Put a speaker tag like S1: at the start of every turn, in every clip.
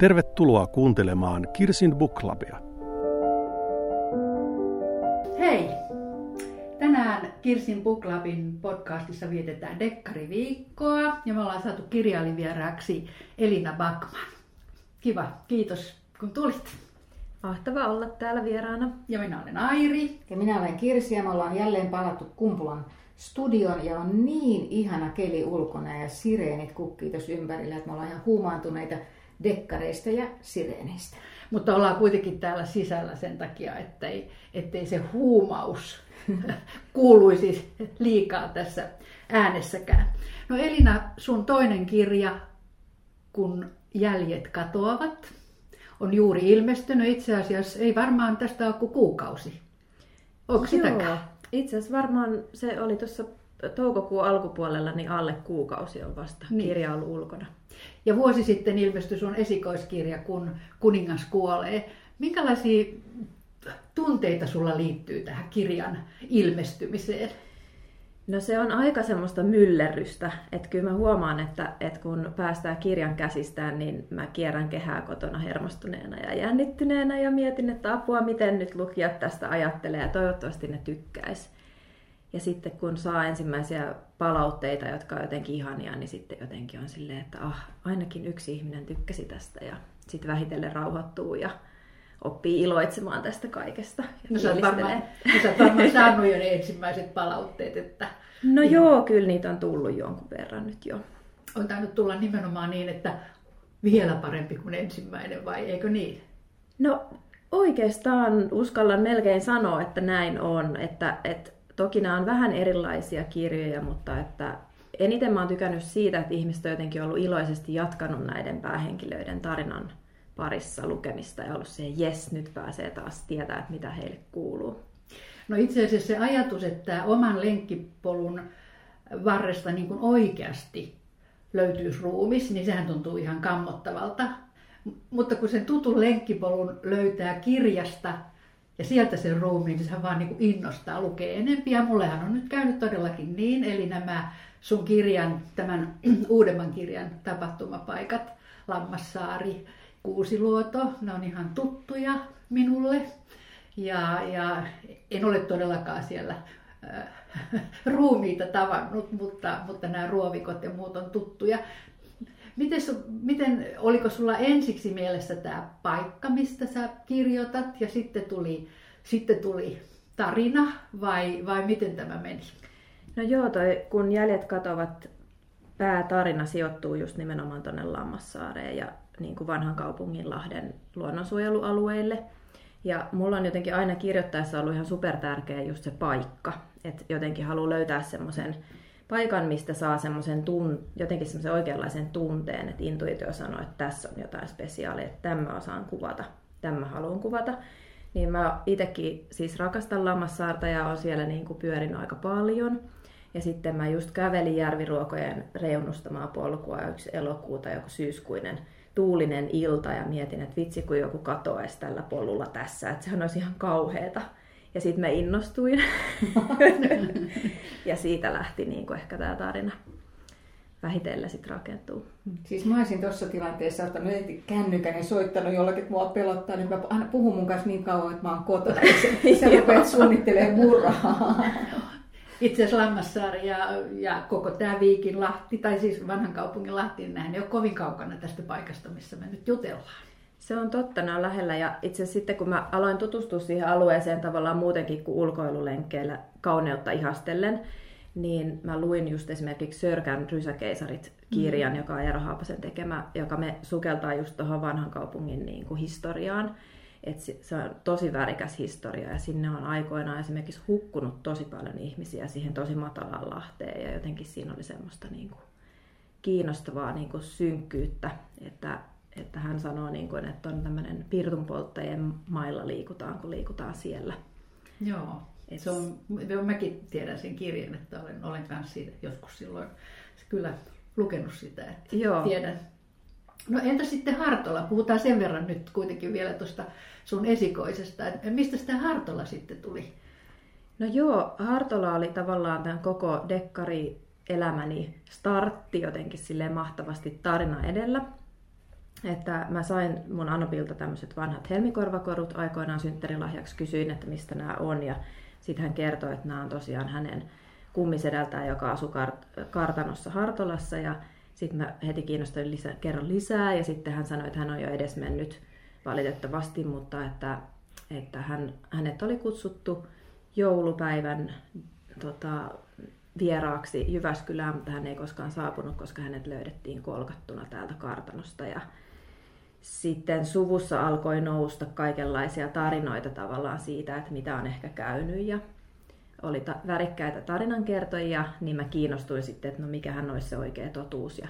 S1: Tervetuloa kuuntelemaan Kirsin Book Clubia.
S2: Hei! Tänään Kirsin Book Clubin podcastissa vietetään dekkariviikkoa ja me ollaan saatu kirjailijavieraaksi Elina Backman. Kiva, kiitos kun tulit.
S3: Mahtava olla täällä vieraana.
S2: Ja minä olen Airi.
S4: Ja minä olen Kirsi ja me ollaan jälleen palattu Kumpulan studion ja on niin ihana keli ulkona ja sireenit kukkii tuossa ympärillä, että me ollaan ihan huumaantuneita dekkareista ja sireenistä.
S2: Mutta ollaan kuitenkin täällä sisällä sen takia, ettei, ettei se huumaus kuuluisi liikaa tässä äänessäkään. No Elina, sun toinen kirja, kun jäljet katoavat, on juuri ilmestynyt. Itse asiassa ei varmaan tästä ole kuin kuukausi. Onko sitäkään?
S3: Itse asiassa varmaan se oli tuossa toukokuun alkupuolella, niin alle kuukausi on vasta niin. kirja ollut ulkona.
S2: Ja vuosi sitten ilmestyi sun esikoiskirja, kun kuningas kuolee. Minkälaisia tunteita sulla liittyy tähän kirjan ilmestymiseen?
S3: No se on aika semmoista myllerrystä, että kyllä mä huomaan, että, että kun päästään kirjan käsistään, niin mä kierrän kehää kotona hermostuneena ja jännittyneenä ja mietin, että apua, miten nyt lukijat tästä ajattelee ja toivottavasti ne tykkäis. Ja sitten kun saa ensimmäisiä palautteita, jotka on jotenkin ihania, niin sitten jotenkin on silleen, että ah, ainakin yksi ihminen tykkäsi tästä ja sitten vähitellen rauhoittuu ja oppii iloitsemaan tästä kaikesta.
S2: no sä oot varmaan, no, sä varmaan saanut jo ne ensimmäiset palautteet, että...
S3: No niin. joo, kyllä niitä on tullut jonkun verran nyt jo.
S2: On tainnut tulla nimenomaan niin, että vielä parempi kuin ensimmäinen, vai eikö niin?
S3: No oikeastaan uskallan melkein sanoa, että näin on. Että, että toki nämä on vähän erilaisia kirjoja, mutta että eniten mä oon tykännyt siitä, että ihmiset on jotenkin ollut iloisesti jatkanut näiden päähenkilöiden tarinan parissa lukemista ja ollut se, jes, nyt pääsee taas tietää, että mitä heille kuuluu.
S2: No itse asiassa se ajatus, että oman lenkkipolun varresta niin kuin oikeasti löytyisi ruumis, niin sehän tuntuu ihan kammottavalta. Mutta kun sen tutun lenkkipolun löytää kirjasta ja sieltä sen ruumiin, niin sehän vaan niin innostaa lukea enempi. Ja mullehan on nyt käynyt todellakin niin, eli nämä sun kirjan, tämän uudemman kirjan tapahtumapaikat, Lammassaari, Kuusiluoto, ne on ihan tuttuja minulle. Ja, ja en ole todellakaan siellä äh, ruumiita tavannut, mutta, mutta nämä ruovikot ja muut on tuttuja. Miten, miten, oliko sulla ensiksi mielessä tämä paikka, mistä sä kirjoitat, ja sitten tuli, sitten tuli tarina, vai, vai miten tämä meni?
S3: No joo, toi, kun jäljet katovat, päätarina sijoittuu just nimenomaan tuonne Lammassaareen, ja niin kuin vanhan kaupungin Lahden luonnonsuojelualueille. Ja mulla on jotenkin aina kirjoittaessa ollut ihan super tärkeä just se paikka. Että jotenkin haluaa löytää semmoisen paikan, mistä saa semmoisen tun, jotenkin semmoisen oikeanlaisen tunteen, että intuitio sanoo, että tässä on jotain spesiaalia, että tämä osaan kuvata, tämä haluan kuvata. Niin mä itsekin siis rakastan Lammassaarta ja on siellä niin kuin pyörinyt aika paljon. Ja sitten mä just kävelin järviruokojen reunustamaa polkua yksi elokuuta, joku syyskuinen tuulinen ilta ja mietin, että vitsi kun joku katoaisi tällä polulla tässä, että sehän olisi ihan kauheeta. Ja sitten mä innostuin. ja siitä lähti niin kuin ehkä tämä tarina vähitellen sitten rakentuu.
S4: Siis mä olisin tuossa tilanteessa ottanut kännykän ja soittanut jollakin, että mua pelottaa, niin mä aina puhun mun kanssa niin kauan, että mä oon kotona. Sä rupeat suunnittelemaan murhaa.
S2: Itse asiassa Lammassaari ja, ja koko tämä Viikin Lahti, tai siis vanhan kaupungin Lahti, niin nehän ei ole kovin kaukana tästä paikasta, missä me nyt jutellaan.
S3: Se on totta, ne on lähellä. Ja itse sitten kun mä aloin tutustua siihen alueeseen tavallaan muutenkin kuin ulkoilulenkkeillä kauniutta ihastellen, niin mä luin just esimerkiksi Sörkän Rysäkeisarit kirjan, mm. joka on Eero Haapasen tekemä, joka me sukeltaa just tuohon vanhan kaupungin niin kuin historiaan. Et se on tosi värikäs historia ja sinne on aikoinaan esimerkiksi hukkunut tosi paljon ihmisiä siihen tosi matalaan lahteen ja jotenkin siinä oli semmoista niin kuin kiinnostavaa niin kuin synkkyyttä, että, että hän sanoo, niin kuin, että on tämmöinen pirtunpolttajien mailla liikutaan, kun liikutaan siellä.
S2: Joo, Et... se on, mäkin tiedän sen kirjan, että olen, olen kanssa siitä joskus silloin kyllä lukenut sitä, että Joo. tiedän No entä sitten Hartola? Puhutaan sen verran nyt kuitenkin vielä tuosta sun esikoisesta. Mistä sitä Hartola sitten tuli?
S3: No joo, Hartola oli tavallaan tämän koko dekkari elämäni startti jotenkin sille mahtavasti tarina edellä. Että mä sain mun Anopilta tämmöiset vanhat helmikorvakorut aikoinaan synttärilahjaksi. Kysyin, että mistä nämä on ja sitten hän kertoi, että nämä on tosiaan hänen kummisedältään, joka asui kart- kartanossa Hartolassa ja sitten mä heti kiinnostuin lisä, kerran lisää ja sitten hän sanoi, että hän on jo edes mennyt valitettavasti, mutta että, että hän, hänet oli kutsuttu joulupäivän tota, vieraaksi Jyväskylään, mutta hän ei koskaan saapunut, koska hänet löydettiin kolkattuna täältä kartanosta. Ja sitten suvussa alkoi nousta kaikenlaisia tarinoita tavallaan siitä, että mitä on ehkä käynyt. Ja oli ta- värikkäitä tarinankertojia, niin mä kiinnostuin sitten, että no mikähän olisi se oikea totuus. Ja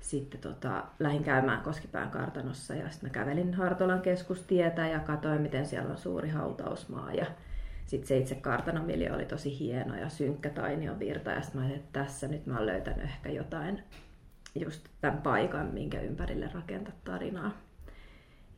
S3: sitten tota, lähdin käymään Koskipään kartanossa ja sitten mä kävelin Hartolan keskustietä ja katsoin, miten siellä on suuri hautausmaa. Ja sitten se itse kartanomilja oli tosi hieno ja synkkä tainion virta. Ja sitten mä ajattelin, että tässä nyt mä oon löytänyt ehkä jotain, just tämän paikan, minkä ympärille rakentaa tarinaa.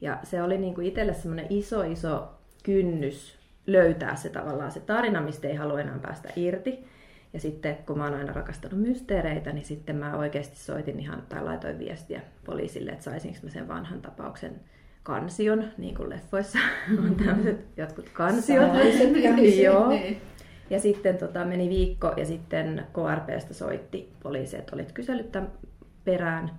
S3: Ja se oli niin kuin itselle semmoinen iso, iso kynnys löytää se tavallaan se tarina, mistä ei halua enää päästä irti. Ja sitten kun mä oon aina rakastanut mysteereitä, niin sitten mä oikeasti soitin ihan tai laitoin viestiä poliisille, että saisinko mä sen vanhan tapauksen kansion, niin kuin leffoissa on tämmöiset jotkut kansiot. Joo. Niin. Ja sitten tota, meni viikko ja sitten KRPstä soitti poliisi, että olit kysellyt tämän perään.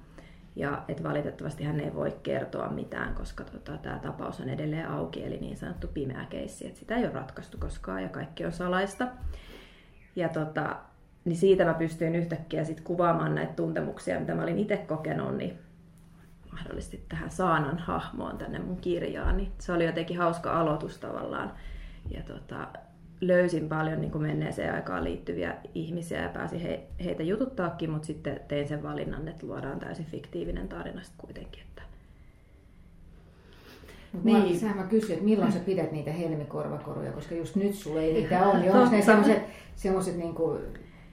S3: Ja että valitettavasti hän ei voi kertoa mitään, koska tota, tämä tapaus on edelleen auki, eli niin sanottu pimeä keissi, että sitä ei ole ratkaistu koskaan ja kaikki on salaista. Ja tota, niin siitä mä pystyin yhtäkkiä sit kuvaamaan näitä tuntemuksia, mitä mä olin itse kokenut, niin mahdollisesti tähän Saanan hahmoon tänne mun kirjaan. Niin se oli jotenkin hauska aloitus tavallaan. Ja tota, löysin paljon niin kuin menneeseen aikaan liittyviä ihmisiä ja pääsin he, heitä jututtaakin, mutta sitten tein sen valinnan, että luodaan täysin fiktiivinen tarina kuitenkin. Että...
S4: niin. Sehän mä kysyin, että milloin sä pidät niitä helmikorvakoruja, koska just nyt sulla ei niitä ole. Niin onko ne sellaiset, sellaiset niin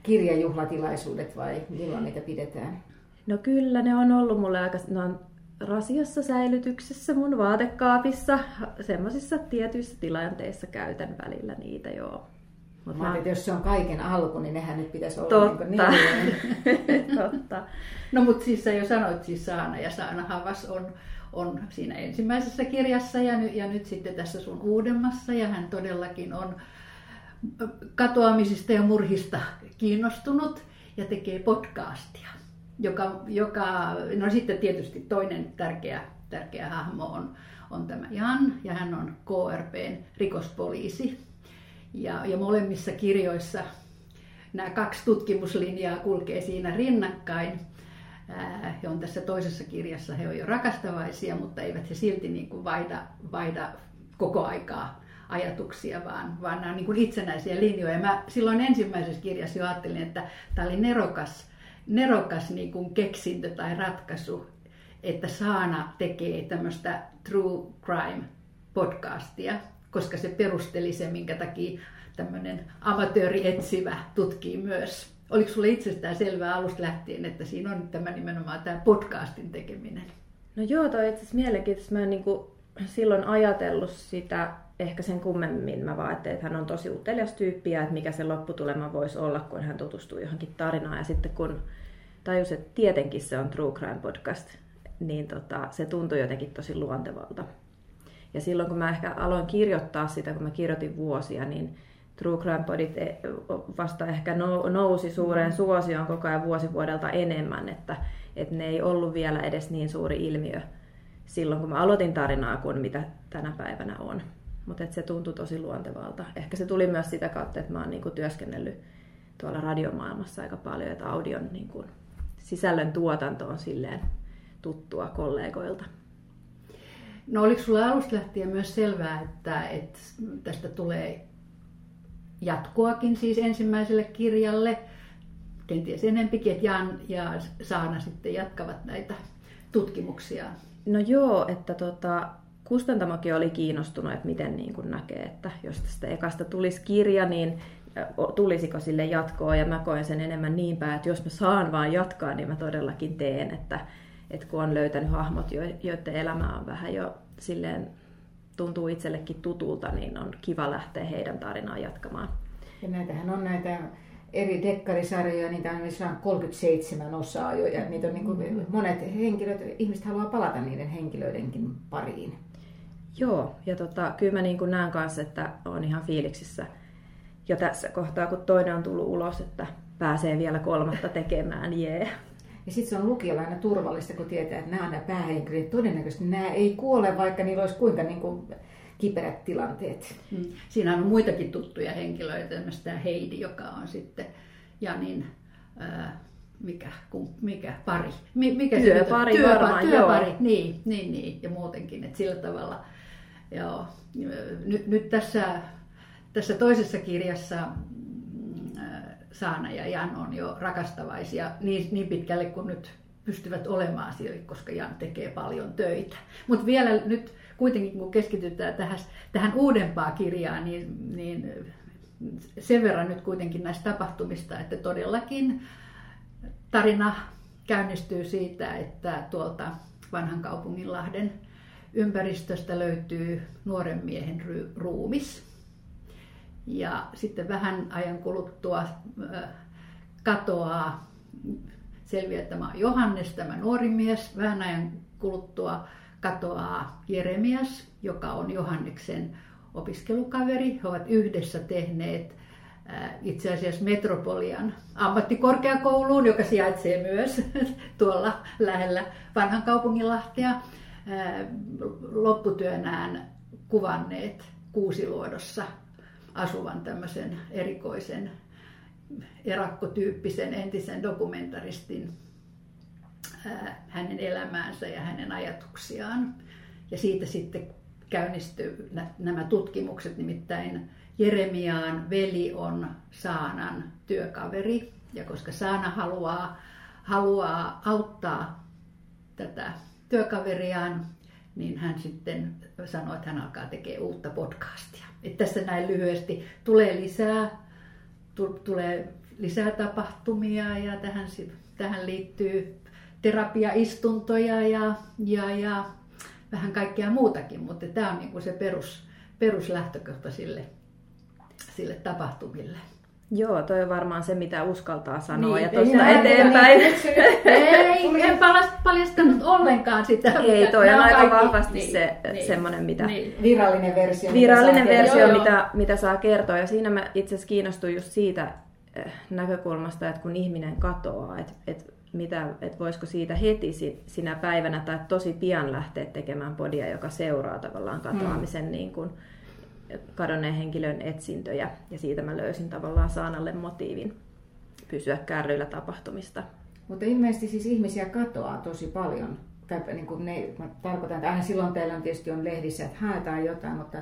S4: kirjajuhlatilaisuudet vai milloin niitä pidetään?
S3: No kyllä, ne on ollut mulle aika, ne on rasiassa säilytyksessä mun vaatekaapissa. Semmoisissa tietyissä tilanteissa käytän välillä niitä, joo.
S4: Mut mä, mä... että jos se on kaiken alku, niin nehän nyt pitäisi olla
S3: Totta.
S4: niin
S3: Totta.
S2: No mutta siis sä jo sanoit siis Saana ja Saana Havas on, on siinä ensimmäisessä kirjassa ja, ny, ja nyt sitten tässä sun uudemmassa ja hän todellakin on katoamisista ja murhista kiinnostunut ja tekee podcastia joka, joka, no sitten tietysti toinen tärkeä, tärkeä hahmo on, on tämä Jan, ja hän on KRPn rikospoliisi. Ja, ja molemmissa kirjoissa nämä kaksi tutkimuslinjaa kulkee siinä rinnakkain. He on tässä toisessa kirjassa, he on jo rakastavaisia, mutta eivät he silti niin kuin vaihda, vaihda koko aikaa ajatuksia, vaan, vaan nämä on niin kuin itsenäisiä linjoja. Mä silloin ensimmäisessä kirjassa jo ajattelin, että tämä oli nerokas nerokas niin kuin keksintö tai ratkaisu, että Saana tekee tämmöistä true crime podcastia, koska se perusteli se, minkä takia tämmöinen amatööri etsivä tutkii myös. Oliko sulle itsestään selvää alusta lähtien, että siinä on tämä nimenomaan tämä podcastin tekeminen?
S3: No joo, toi itse asiassa mielenkiintoista. Mä en niin kuin silloin ajatellut sitä ehkä sen kummemmin. Mä vaan että hän on tosi utelias tyyppi ja että mikä se lopputulema voisi olla, kun hän tutustuu johonkin tarinaan. Ja sitten kun tajus, että tietenkin se on True Crime podcast, niin tota, se tuntui jotenkin tosi luontevalta. Ja silloin kun mä ehkä aloin kirjoittaa sitä, kun mä kirjoitin vuosia, niin True Crime Podit e, vasta ehkä nousi suureen suosioon koko ajan vuosi vuodelta enemmän, että, että ne ei ollut vielä edes niin suuri ilmiö silloin, kun mä aloitin tarinaa, kuin mitä tänä päivänä on. Mutta se tuntui tosi luontevalta. Ehkä se tuli myös sitä kautta, että mä oon niinku työskennellyt tuolla radiomaailmassa aika paljon, että audion niinku sisällön tuotanto on silleen tuttua kollegoilta.
S2: No oliko sulla alusta lähtien myös selvää, että, että tästä tulee jatkoakin siis ensimmäiselle kirjalle, kenties enempikin, että Jan ja Saana sitten jatkavat näitä tutkimuksia?
S3: No joo, että tota, kustantamokin oli kiinnostunut, että miten niin kuin näkee, että jos tästä ekasta tulisi kirja, niin tulisiko sille jatkoa ja mä koen sen enemmän niin päin, että jos mä saan vaan jatkaa, niin mä todellakin teen, että, että kun on löytänyt hahmot, joiden elämä on vähän jo silleen tuntuu itsellekin tutulta, niin on kiva lähteä heidän tarinaa jatkamaan.
S4: Ja näitähän on näitä eri dekkarisarjoja, niitä on esimerkiksi 37 osaa jo, ja niitä on niin kuin, monet henkilöt, ihmiset haluaa palata niiden henkilöidenkin pariin.
S3: Joo, ja tota, kyllä mä niin kuin näen kanssa, että on ihan fiiliksissä jo tässä kohtaa, kun toinen on tullut ulos, että pääsee vielä kolmatta tekemään, jee.
S4: Ja sitten se on lukijalle aina turvallista, kun tietää, että nämä on nämä päähenkilöt. Todennäköisesti nämä ei kuole, vaikka niillä olisi kuinka niin kuin kiperät tilanteet.
S2: Mm. Siinä on muitakin tuttuja henkilöitä, esimerkiksi tämä Heidi, joka on sitten Janin ää, mikä, kum, mikä pari.
S3: Mikä työpari
S2: työpari, varmaan, työpari, joo. Niin, niin, niin, ja muutenkin, että sillä tavalla. Joo. Nyt, nyt tässä, tässä toisessa kirjassa Saana ja Jan on jo rakastavaisia niin, niin pitkälle kuin nyt pystyvät olemaan siellä, koska Jan tekee paljon töitä. Mutta vielä nyt kuitenkin kun keskitytään tähän, tähän uudempaan kirjaan, niin, niin sen verran nyt kuitenkin näistä tapahtumista, että todellakin tarina käynnistyy siitä, että tuolta vanhan kaupunginlahden ympäristöstä löytyy nuoren miehen ruumis. Ja sitten vähän ajan kuluttua katoaa, selviää, tämä Johannes, tämä nuori mies. Vähän ajan kuluttua katoaa Jeremias, joka on Johanneksen opiskelukaveri. He ovat yhdessä tehneet itse asiassa Metropolian ammattikorkeakouluun, joka sijaitsee myös tuolla lähellä vanhan kaupunginlahtea, lopputyönään kuvanneet Kuusiluodossa asuvan tämmöisen erikoisen erakkotyyppisen entisen dokumentaristin hänen elämäänsä ja hänen ajatuksiaan. Ja siitä sitten käynnistyy nämä tutkimukset, nimittäin Jeremiaan veli on Saanan työkaveri. Ja koska Saana haluaa, haluaa auttaa tätä työkaveriaan, niin hän sitten sanoi, että hän alkaa tekemään uutta podcastia. Että tässä näin lyhyesti tulee lisää, tulee lisää tapahtumia ja tähän, tähän liittyy terapiaistuntoja ja, ja, ja vähän kaikkea muutakin, mutta tämä on niin se perus, peruslähtökohta sille, sille tapahtumille.
S3: Joo, toi on varmaan se, mitä uskaltaa sanoa niin, ja tuosta eteenpäin.
S2: Ei, en paljastanut ollenkaan sitä.
S3: Ei, toi on aika kaikki. vahvasti niin, se niin, semmoinen, mitä... Niin.
S4: Virallinen versio.
S3: Virallinen mitä versio, joo, mitä, mitä saa kertoa. Ja siinä mä itse asiassa kiinnostuin just siitä eh, näkökulmasta, että kun ihminen katoaa, että, että mitä, että voisiko siitä heti sinä päivänä tai tosi pian lähteä tekemään podia, joka seuraa tavallaan katoamisen hmm. niin kuin, kadonneen henkilön etsintöjä. Ja siitä mä löysin tavallaan Saanalle motiivin pysyä kärryillä tapahtumista.
S4: Mutta ilmeisesti siis ihmisiä katoaa tosi paljon. Niin kuin ne, mä tarkoitan, että aina silloin teillä tietysti on lehdissä, että haetaan jotain, mutta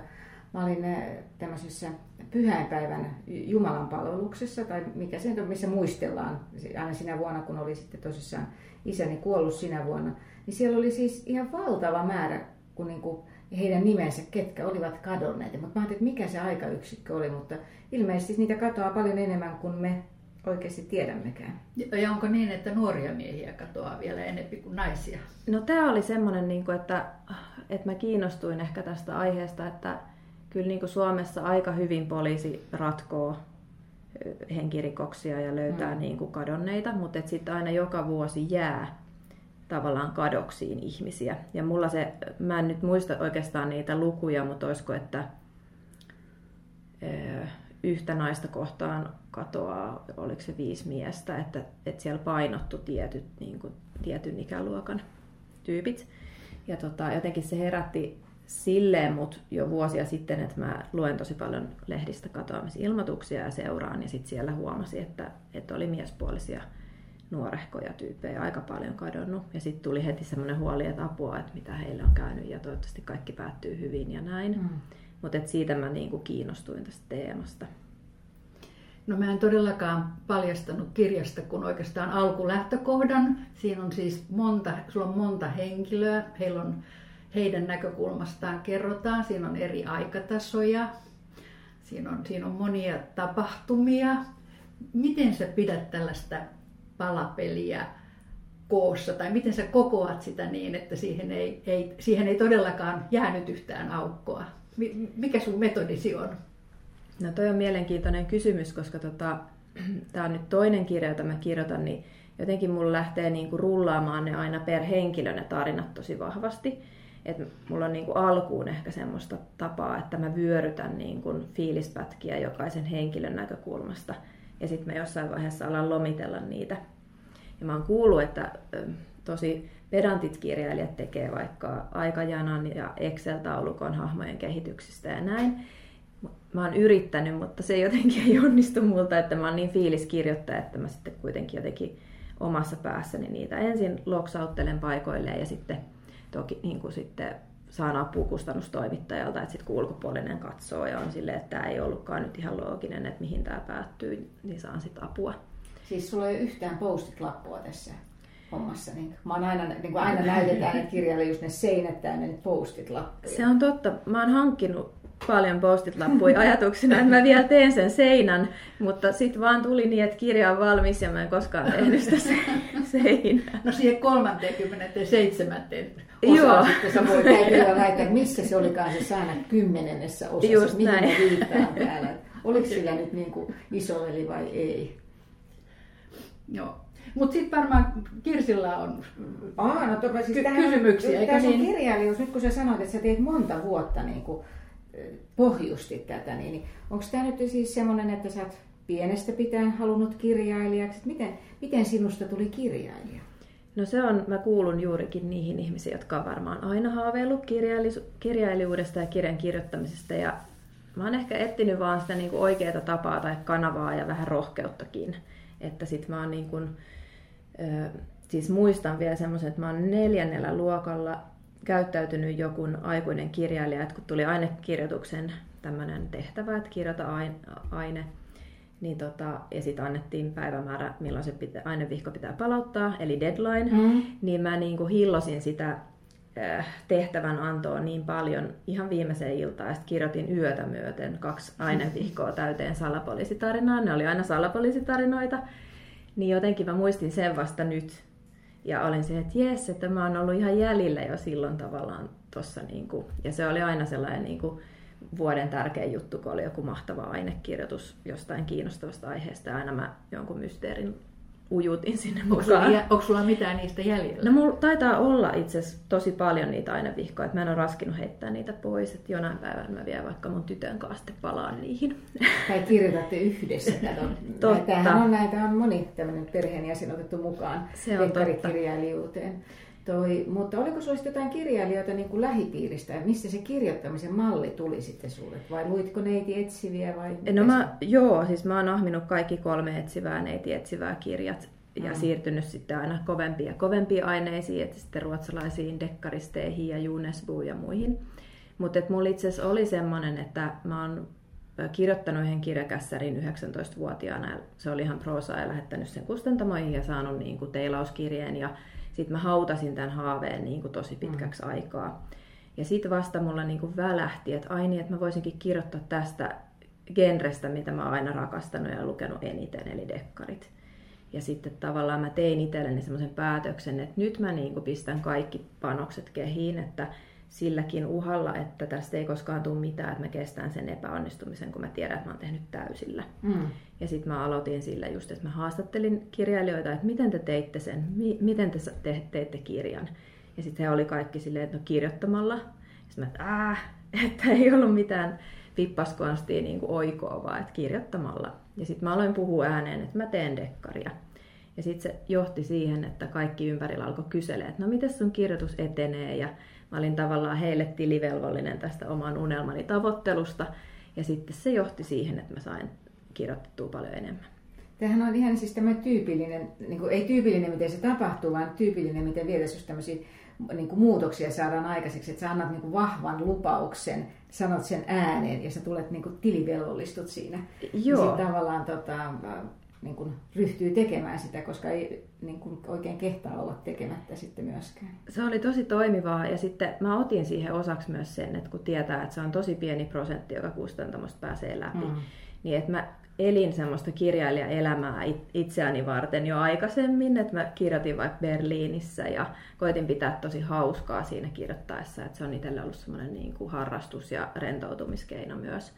S4: mä olin eh, tämmöisessä pyhäinpäivän Jumalan palveluksessa, tai mikä se on, missä muistellaan aina sinä vuonna, kun oli sitten tosissaan isäni kuollut sinä vuonna, niin siellä oli siis ihan valtava määrä, kun niin kuin heidän nimensä, ketkä olivat kadonneet. Mutta mä ajattelin, että mikä se aikayksikkö oli, mutta ilmeisesti niitä katoaa paljon enemmän kuin me oikeasti tiedämmekään.
S2: Ja onko niin, että nuoria miehiä katoaa vielä enemmän kuin naisia?
S3: No tämä oli semmoinen, niin että, että mä kiinnostuin ehkä tästä aiheesta, että kyllä niin kuin Suomessa aika hyvin poliisi ratkoo henkirikoksia ja löytää mm. niin kuin kadonneita, mutta sitten aina joka vuosi jää tavallaan kadoksiin ihmisiä. Ja mulla se, mä en nyt muista oikeastaan niitä lukuja, mutta olisiko, että yhtä naista kohtaan katoaa, oliko se viisi miestä, että, että siellä painottu tietyt, niin kuin, tietyn ikäluokan tyypit. Ja tota, jotenkin se herätti silleen mut jo vuosia sitten, että mä luen tosi paljon lehdistä katoamisilmoituksia ja seuraan, ja sitten siellä huomasi, että, että oli miespuolisia nuorehkoja tyyppejä aika paljon kadonnut. Ja sitten tuli heti semmoinen huoli, että apua, että mitä heille on käynyt, ja toivottavasti kaikki päättyy hyvin ja näin. Mm. Mutta siitä mä niinku kiinnostuin tästä teemasta.
S2: No mä en todellakaan paljastanut kirjasta kun oikeastaan alkulähtökohdan. Siinä on siis monta, sulla on monta henkilöä. Heillä on heidän näkökulmastaan kerrotaan. Siinä on eri aikatasoja, siinä on, siinä on monia tapahtumia. Miten sä pidät tällaista palapeliä koossa, tai miten sä kokoat sitä niin, että siihen ei, ei, siihen ei todellakaan jäänyt yhtään aukkoa? Mikä sun metodisi on?
S3: No toi on mielenkiintoinen kysymys, koska tota, tämä on nyt toinen kirja, jota mä kirjoitan, niin jotenkin mulla lähtee niin kuin rullaamaan ne aina per henkilö ne tarinat tosi vahvasti. Et mulla on niin kuin alkuun ehkä semmoista tapaa, että mä vyörytän niin kuin fiilispätkiä jokaisen henkilön näkökulmasta. Ja sitten mä jossain vaiheessa alan lomitella niitä. Ja mä oon kuullut, että tosi pedantit kirjailijat tekee vaikka aikajanan ja Excel-taulukon hahmojen kehityksistä ja näin. Mä oon yrittänyt, mutta se jotenkin ei onnistu multa, että mä oon niin fiiliskirjoittaja, että mä sitten kuitenkin jotenkin omassa päässäni niitä ensin loksauttelen paikoilleen ja sitten toki niin kuin sitten saan apua kustannustoimittajalta, että sitten ulkopuolinen katsoo ja on silleen, että tämä ei ollutkaan nyt ihan looginen, että mihin tämä päättyy, niin saan sitten apua.
S4: Siis sulla ei ole yhtään postit-lappua tässä hommassa. Niin mä oon aina, niin kuin aina näytetään, että kirjalle just ne seinät täynnä ne postit-lappuja.
S3: Se on totta. Mä oon hankkinut paljon postit-lappuja ajatuksena, että mä vielä teen sen seinän, mutta sitten vaan tuli niin, että kirja on valmis ja mä en koskaan tehnyt sitä seinää.
S2: No siihen 37.
S4: Joo. sitten sä voit käydä väittää, missä se olikaan se sana kymmenennessä osassa, Just mihin näin. viittaan täällä. Oliko sillä nyt niin kuin isoveli vai ei?
S2: Joo. Mutta sitten varmaan Kirsillä on
S4: Aa, no siis
S2: ky- kysymyksiä.
S4: Tämä niin? kirjailijuus, nyt kun sä sanoit, että sä teet monta vuotta niin kuin, pohjustit tätä, niin, niin onko tämä nyt siis semmoinen, että sä oot pienestä pitäen halunnut kirjailijaksi? Miten, miten sinusta tuli kirjailija?
S3: No se on, mä kuulun juurikin niihin ihmisiin, jotka on varmaan aina haaveillut kirjailijuudesta ja kirjan kirjoittamisesta. Ja mä oon ehkä etsinyt vaan sitä niin oikeaa tapaa tai kanavaa ja vähän rohkeuttakin. Että sit mä oon niin kuin, siis muistan vielä semmoisen, että mä oon neljännellä luokalla käyttäytynyt joku aikuinen kirjailija, että kun tuli ainekirjoituksen tämmöinen tehtävä, että kirjoita aine, niin tota, ja sitten annettiin päivämäärä, milloin se pitä, ainevihko pitää palauttaa, eli deadline, mm. niin mä niin kuin hillosin sitä äh, tehtävän antoa niin paljon ihan viimeiseen iltaan, että kirjoitin yötä myöten kaksi ainevihkoa täyteen salapoliisitarinaa. Ne oli aina salapoliisitarinoita, niin jotenkin mä muistin sen vasta nyt. Ja olin se, että jes, että mä oon ollut ihan jäljillä jo silloin tavallaan tossa. Niin ja se oli aina sellainen niin kuin, vuoden tärkein juttu, kun oli joku mahtava ainekirjoitus jostain kiinnostavasta aiheesta. Ja aina mä jonkun mysteerin ujutin sinne
S2: onko mukaan. Sulla, onko sulla mitään niistä jäljellä?
S3: No mulla taitaa olla itse asiassa tosi paljon niitä ainevihkoja, että mä en ole raskinut heittää niitä pois, että jonain päivänä mä vielä vaikka mun tytön kanssa sitten palaan niihin.
S4: Tai kirjoitatte yhdessä. Totta. Tämähän on näitä on moni tämmöinen perheenjäsen otettu mukaan
S3: Se on totta.
S4: Toi, mutta oliko sinulla jotain kirjailijoita niin kuin lähipiiristä ja mistä se kirjoittamisen malli tuli sitten sulle? Vai luitko neiti etsiviä vai?
S3: No mä, joo, siis mä oon ahminut kaikki kolme etsivää neiti etsivää kirjat ja mm. siirtynyt sitten aina kovempiin ja kovempiin aineisiin, että sitten ruotsalaisiin dekkaristeihin ja Junesbuun ja muihin. Mutta mulla itse asiassa oli semmoinen, että mä oon kirjoittanut yhden kirjakässärin 19-vuotiaana. Se oli ihan proosaa ja lähettänyt sen kustantamoihin ja saanut niin kuin teilauskirjeen ja sitten mä hautasin tämän haaveen niin kuin tosi pitkäksi mm. aikaa. Ja sitten vasta mulla niin kuin välähti, että ai niin, että mä voisinkin kirjoittaa tästä genrestä, mitä mä oon aina rakastanut ja lukenut eniten, eli dekkarit. Ja sitten tavallaan mä tein itselleni semmoisen päätöksen, että nyt mä niin kuin pistän kaikki panokset kehiin, että silläkin uhalla, että tästä ei koskaan tule mitään, että mä kestän sen epäonnistumisen, kun mä tiedän, että mä oon tehnyt täysillä. Mm. Ja sitten mä aloitin sillä just, että mä haastattelin kirjailijoita, että miten te teitte sen, mi- miten te te- teitte kirjan. Ja sitten he oli kaikki silleen, että no kirjoittamalla. Sitten mä, että äh, että ei ollut mitään pippaskonstia niin kuin oikoa, vaan että kirjoittamalla. Ja sitten mä aloin puhua ääneen, että mä teen dekkaria. Ja sitten se johti siihen, että kaikki ympärillä alkoi kyselemään, että no miten sun kirjoitus etenee ja mä olin tavallaan heille tilivelvollinen tästä oman unelmani tavoittelusta. Ja sitten se johti siihen, että mä sain kirjoitettua paljon enemmän.
S4: Tämähän on ihan siis tämä tyypillinen, niin kuin, ei tyypillinen miten se tapahtuu, vaan tyypillinen miten vielä jos tämmöisiä niin kuin muutoksia saadaan aikaiseksi, että sä annat niin kuin vahvan lupauksen, sanot sen ääneen ja sä tulet niin kuin tilivelvollistut siinä. Joo. Ja sitten tavallaan tota, niin kuin ryhtyy tekemään sitä, koska ei niin kuin oikein kehtaa olla tekemättä sitten myöskään.
S3: Se oli tosi toimivaa ja sitten mä otin siihen osaksi myös sen, että kun tietää, että se on tosi pieni prosentti, joka kustantamosta pääsee läpi, mm. niin että mä elin semmoista kirjailijaelämää itseäni varten jo aikaisemmin, että mä kirjoitin vaikka Berliinissä ja koitin pitää tosi hauskaa siinä kirjoittaessa, että se on itselle ollut semmoinen niin kuin harrastus ja rentoutumiskeino myös.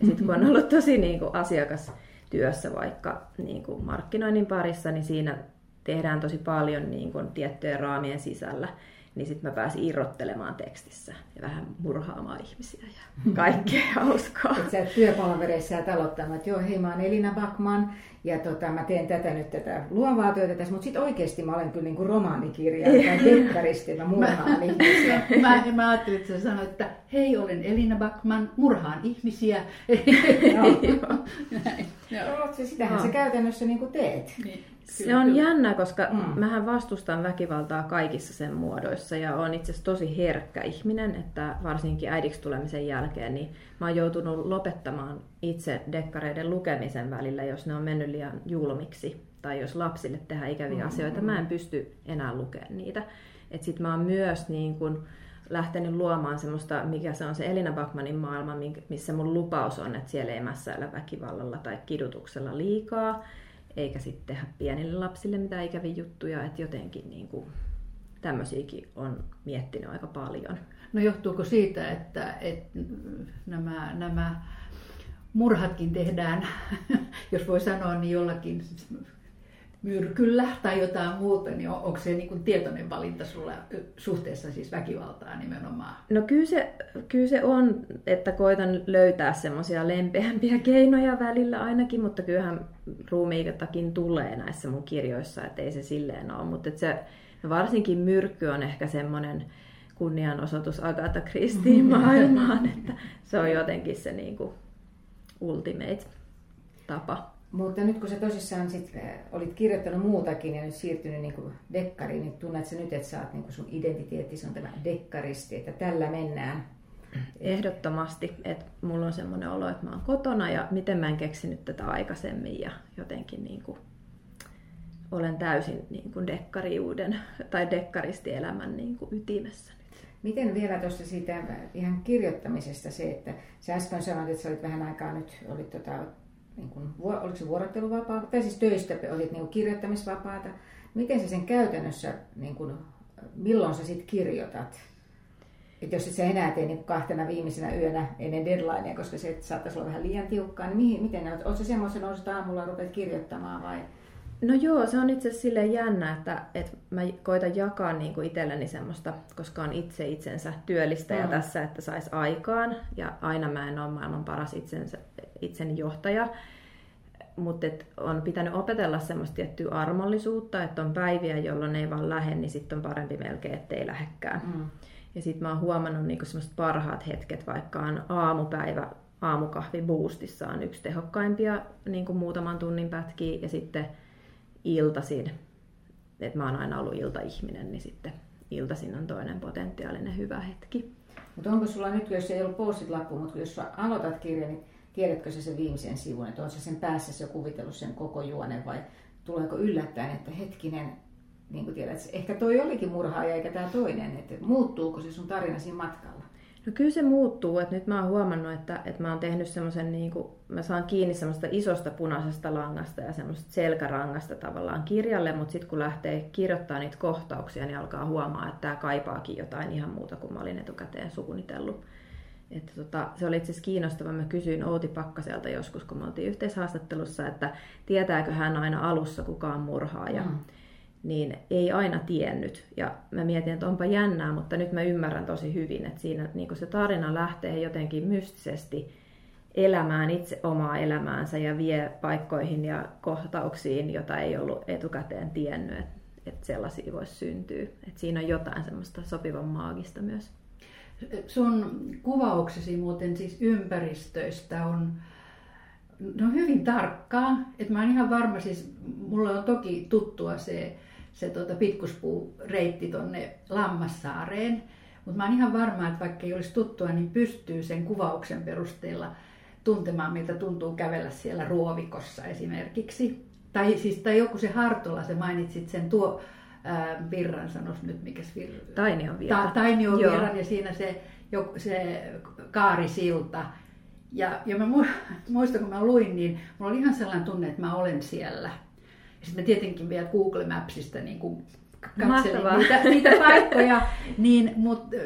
S3: Ja sitten kun on ollut tosi niin kuin asiakas työssä vaikka niin kuin markkinoinnin parissa, niin siinä tehdään tosi paljon niin kuin tiettyjen raamien sisällä niin sitten mä pääsin irrottelemaan tekstissä ja vähän murhaamaan ihmisiä ja kaikkea hauskaa.
S4: Et sä työpalavereissa ja että joo, hei mä oon Elina Backman ja tota, mä teen tätä nyt tätä luovaa työtä tässä, mutta sitten oikeasti mä olen kyllä niin kuin romaanikirja tai dekkaristi, mä murhaan ihmisiä.
S2: mä, mä ajattelin, että sä sanoit, että hei, olen Elina Backman, murhaan ihmisiä.
S4: Joo. Sitähän sä käytännössä niin kuin teet. Niin.
S3: Se on jännä, koska mm. mähän vastustan väkivaltaa kaikissa sen muodoissa ja on itse asiassa tosi herkkä ihminen, että varsinkin äidiksi tulemisen jälkeen, niin mä oon joutunut lopettamaan itse dekkareiden lukemisen välillä, jos ne on mennyt liian julmiksi tai jos lapsille tehdään ikäviä mm. asioita, mä en pysty enää lukemaan niitä. Et sit mä oon myös niin kun lähtenyt luomaan semmoista, mikä se on se Elina Backmanin maailma, missä mun lupaus on, että siellä ei mässäillä väkivallalla tai kidutuksella liikaa eikä sitten tehdä pienille lapsille mitään ikäviä juttuja, että jotenkin niin kuin, tämmöisiäkin on miettinyt aika paljon.
S2: No johtuuko siitä, että, että nämä, nämä murhatkin tehdään, jos voi sanoa, niin jollakin myrkyllä tai jotain muuta, niin on, onko se niin kuin tietoinen valinta sulla suhteessa siis väkivaltaa nimenomaan?
S3: No kyllä se, kyllä se on, että koitan löytää semmoisia lempeämpiä keinoja välillä ainakin, mutta kyllähän ruumiitakin tulee näissä mun kirjoissa, että ei se silleen ole. Mutta se, varsinkin myrkky on ehkä semmoinen kunnianosoitus Agatha Christien maailmaan, että se on jotenkin se niin kuin ultimate tapa.
S4: Mutta nyt kun sä tosissaan sit, äh, olit kirjoittanut muutakin ja nyt siirtynyt niin kuin dekkariin, niin tunnet sä nyt, että sä oot niin kuin sun identiteetti, on tämä dekkaristi, että tällä mennään?
S3: Ehdottomasti, että mulla on semmoinen olo, että mä oon kotona ja miten mä en keksinyt tätä aikaisemmin ja jotenkin niin kuin olen täysin niin kuin dekkariuden tai dekkaristielämän niin kuin ytimessä nyt.
S4: Miten vielä tuosta siitä ihan kirjoittamisesta se, että sä äsken sanoit, että sä olit vähän aikaa nyt, olit tota, niin kuin, oliko se vuorotteluvapaa, tai siis töistä olit niin kirjoittamisvapaata. Miten sä sen käytännössä, niin kuin, milloin sä sitten kirjoitat? Et jos et sä enää tee niin kahtena viimeisenä yönä ennen deadlinea, koska se saattaisi olla vähän liian tiukkaa, niin mihin, miten oletko semmoisen nousit aamulla rupeat kirjoittamaan vai?
S3: No joo, se on itse asiassa silleen jännä, että, että mä koitan jakaa niin kuin itselleni semmoista, koska on itse itsensä työllistäjä mm. tässä, että sais aikaan. Ja aina mä en ole maailman paras itsensä, itseni johtaja. Mutta on pitänyt opetella semmoista tiettyä armollisuutta, että on päiviä, jolloin ei vaan lähde, niin sitten on parempi melkein, ettei lähekkään. Mm. Ja sitten mä oon huomannut niinku semmoista parhaat hetket, vaikka on aamupäivä, aamukahvi boostissa on yksi tehokkaimpia niinku muutaman tunnin pätkiä, ja sitten iltasin, että mä oon aina ollut iltaihminen, niin sitten iltasin on toinen potentiaalinen hyvä hetki.
S4: Mutta onko sulla nyt, jos ei ollut postit lappu, mutta jos aloitat kirjan, niin tiedätkö sä sen viimeisen sivun, että on se sen päässä jo kuvitellut sen koko juonen vai tuleeko yllättäen, että hetkinen, niin kuin tiedät, ehkä toi olikin murhaaja eikä tämä toinen, että muuttuuko se sun tarina siinä matkalla?
S3: No kyllä se muuttuu, että nyt mä oon huomannut, että, että mä oon tehnyt semmoisen, niin kuin, mä saan kiinni semmoista isosta punaisesta langasta ja semmoista selkärangasta tavallaan kirjalle, mutta sitten kun lähtee kirjoittamaan niitä kohtauksia, niin alkaa huomaa, että tämä kaipaakin jotain ihan muuta kuin mä olin etukäteen suunnitellut. Että tota, se oli itse asiassa kiinnostava. Mä kysyin Outi Pakkaselta joskus, kun me oltiin yhteishaastattelussa, että tietääkö hän aina alussa kukaan murhaaja. Mm niin ei aina tiennyt. Ja mä mietin, että onpa jännää, mutta nyt mä ymmärrän tosi hyvin, että siinä niin se tarina lähtee jotenkin mystisesti elämään itse omaa elämäänsä ja vie paikkoihin ja kohtauksiin, jota ei ollut etukäteen tiennyt, että, että sellaisia voisi syntyä. Että siinä on jotain semmoista sopivan maagista myös.
S2: Sun kuvauksesi muuten siis ympäristöistä on no hyvin tarkkaa. Että mä oon ihan varma, siis mulla on toki tuttua se se tuota, pitkuspuu-reitti tonne Lammassaareen. Mutta mä oon ihan varma, että vaikka ei olisi tuttua, niin pystyy sen kuvauksen perusteella tuntemaan, miltä tuntuu kävellä siellä ruovikossa esimerkiksi. Tai, siis, tai joku se Hartola, se mainitsit sen tuo ää, virran, sanos nyt mikäs virran.
S3: Tainion virran.
S2: Ta, Tainion virran ja siinä se, joku, se kaarisilta. Ja, ja mä muistan, kun mä luin, niin mulla oli ihan sellainen tunne, että mä olen siellä sitten mä tietenkin vielä Google Mapsista niin kuin katselin niitä, niitä paikkoja, niin, mutta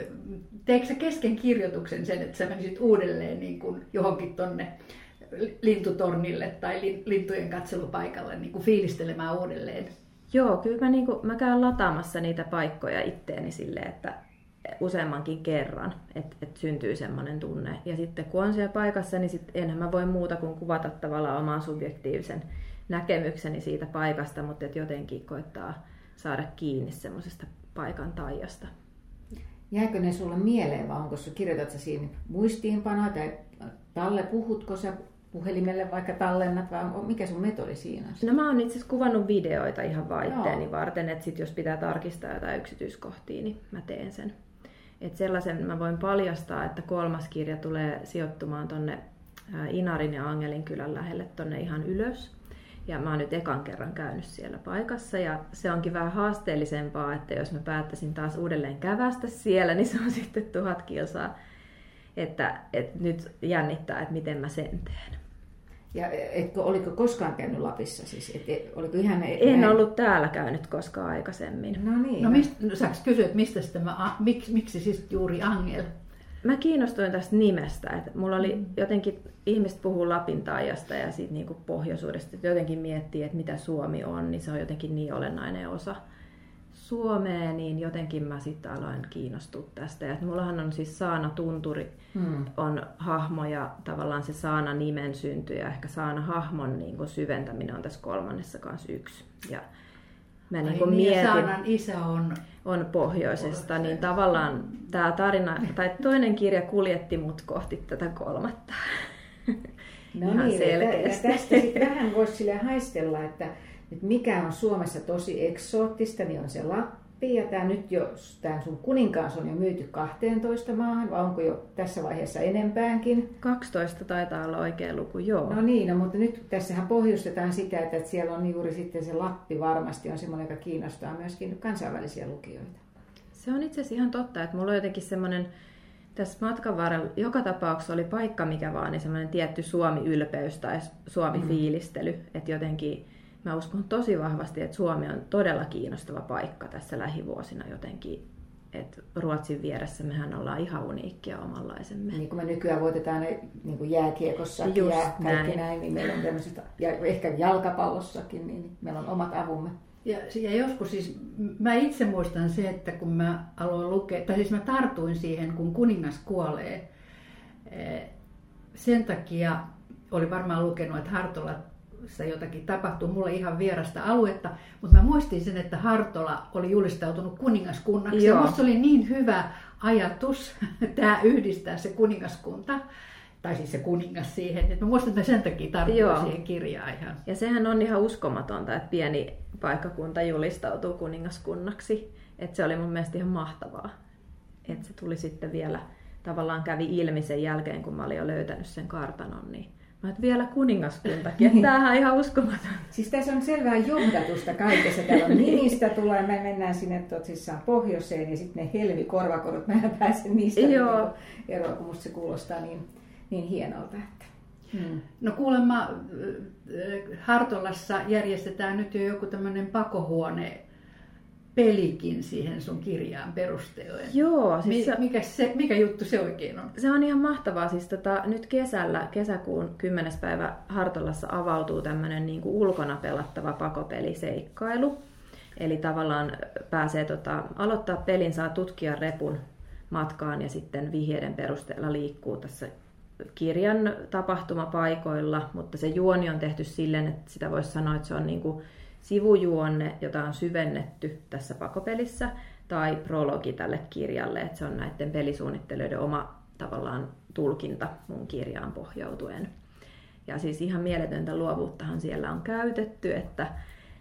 S2: teekö sä kesken kirjoituksen sen, että sä menisit uudelleen niin kuin johonkin tonne lintutornille tai lintujen katselupaikalle niin kuin fiilistelemään uudelleen.
S3: Joo, kyllä mä, niin kuin, mä käyn lataamassa niitä paikkoja itteeni sille, että useammankin kerran, että, että syntyy semmoinen tunne. Ja sitten kun on siellä paikassa, niin sit enhän mä voi muuta kuin kuvata tavallaan oman subjektiivisen näkemykseni siitä paikasta, mutta että jotenkin koittaa saada kiinni semmoisesta paikan taijasta.
S4: Jääkö ne sulle mieleen vai onko sä, kirjoitat sä siinä muistiinpanoa tai talle puhutko sä puhelimelle vaikka tallennat vai mikä sun metodi siinä on?
S3: No mä oon itse asiassa kuvannut videoita ihan vaan itteeni varten, että sit jos pitää tarkistaa jotain yksityiskohtia, niin mä teen sen. Et sellaisen mä voin paljastaa, että kolmas kirja tulee sijoittumaan tonne Inarin ja Angelin kylän lähelle tonne ihan ylös. Ja mä oon nyt ekan kerran käynyt siellä paikassa ja se onkin vähän haasteellisempaa, että jos mä päättäisin taas uudelleen kävästä siellä, niin se on sitten tuhat kilsaa. Että, että nyt jännittää, että miten mä sen teen.
S4: Ja etkö, oliko koskaan käynyt Lapissa? Siis, et, et, oliko ihan,
S3: et, en näin... ollut täällä käynyt koskaan aikaisemmin.
S2: No niin. No, mist, no kysyä, että mistä tämä, miksi, miksi siis juuri Angel?
S3: Mä kiinnostuin tästä nimestä. Että mulla oli mm. jotenkin, ihmiset puhuu Lapin taajasta ja siitä niin pohjoisuudesta. Että jotenkin miettii, että mitä Suomi on, niin se on jotenkin niin olennainen osa Suomeen, niin jotenkin mä sitten aloin kiinnostua tästä. Ja mullahan on siis Saana Tunturi, hmm. on hahmo ja tavallaan se Saana nimen synty ja ehkä Saana hahmon niin kuin syventäminen on tässä kolmannessa kanssa yksi. Ja
S2: mä niin kuin mietin, Saanan isä on,
S3: on pohjoisesta, niin tavallaan tämä tarina, tai toinen kirja kuljetti mut kohti tätä kolmatta.
S4: No Ihan niin, selkeästi. Ja tästä sitten vähän voisi sille haistella, että että mikä on Suomessa tosi eksoottista, niin on se Lappi. Ja tämä nyt jo, tämä sun kuninkaas on jo myyty 12 maahan, vai onko jo tässä vaiheessa enempäänkin?
S3: 12 taitaa olla oikea luku, joo.
S4: No niin, no, mutta nyt tässähän pohjustetaan sitä, että siellä on juuri sitten se Lappi varmasti on semmoinen, joka kiinnostaa myöskin kansainvälisiä lukijoita.
S3: Se on itse asiassa ihan totta, että mulla on jotenkin semmoinen tässä matkan varrella joka tapauksessa oli paikka mikä vaan, niin semmoinen tietty Suomi-ylpeys tai Suomi-fiilistely, mm. että jotenkin mä uskon tosi vahvasti, että Suomi on todella kiinnostava paikka tässä lähivuosina jotenkin. Et Ruotsin vieressä mehän ollaan ihan uniikkia omanlaisemme.
S4: Niin kuin me nykyään voitetaan ne niin kuin jääkiekossa ja kaikki näin. näin, niin meillä on tämmöiset, ja ehkä jalkapallossakin, niin meillä on omat avumme.
S2: Ja, ja joskus siis, mä itse muistan se, että kun mä aloin lukea, tai siis mä tartuin siihen, kun kuningas kuolee. Eh, sen takia oli varmaan lukenut, että Hartola se jotakin tapahtuu mulle ihan vierasta aluetta, mutta mä muistin sen, että Hartola oli julistautunut kuningaskunnaksi. Joo. Ja musta oli niin hyvä ajatus tämä yhdistää se kuningaskunta, tai siis se kuningas siihen, että mä muistan, että sen takia tarttuu siihen kirjaan ihan.
S3: Ja sehän on ihan uskomatonta, että pieni paikkakunta julistautuu kuningaskunnaksi. Että se oli mun mielestä ihan mahtavaa. Että se tuli sitten vielä, tavallaan kävi ilmi sen jälkeen, kun mä olin jo löytänyt sen kartanon, niin Mä et vielä kuningaskuntakin, että tämähän on ihan uskomaton.
S4: Siis tässä on selvää johdatusta kaikessa. Täällä on nimistä tulee, me mennään sinne tosissaan pohjoiseen ja sitten ne helmi-korvakorot, mä en pääse niistä Joo. Niin eroa, kun musta se kuulostaa niin, niin hienolta. Että.
S2: Hmm. No kuulemma Hartolassa järjestetään nyt jo joku tämmöinen pakohuone pelikin siihen sun kirjaan perusteoen.
S3: Joo.
S2: Siis se, mikä, se, mikä juttu se oikein on?
S3: Se on ihan mahtavaa. Siis tota, nyt kesällä, kesäkuun 10. päivä Hartolassa avautuu tämmöinen niin kuin ulkona pelattava pakopeliseikkailu. Eli tavallaan pääsee tota, aloittaa pelin, saa tutkia repun matkaan ja sitten vihjeiden perusteella liikkuu tässä kirjan tapahtumapaikoilla, mutta se juoni on tehty silleen, että sitä voisi sanoa, että se on niin kuin sivujuonne, jota on syvennetty tässä pakopelissä, tai prologi tälle kirjalle, että se on näiden pelisuunnittelijoiden oma tavallaan tulkinta mun kirjaan pohjautuen. Ja siis ihan mieletöntä luovuuttahan siellä on käytetty, että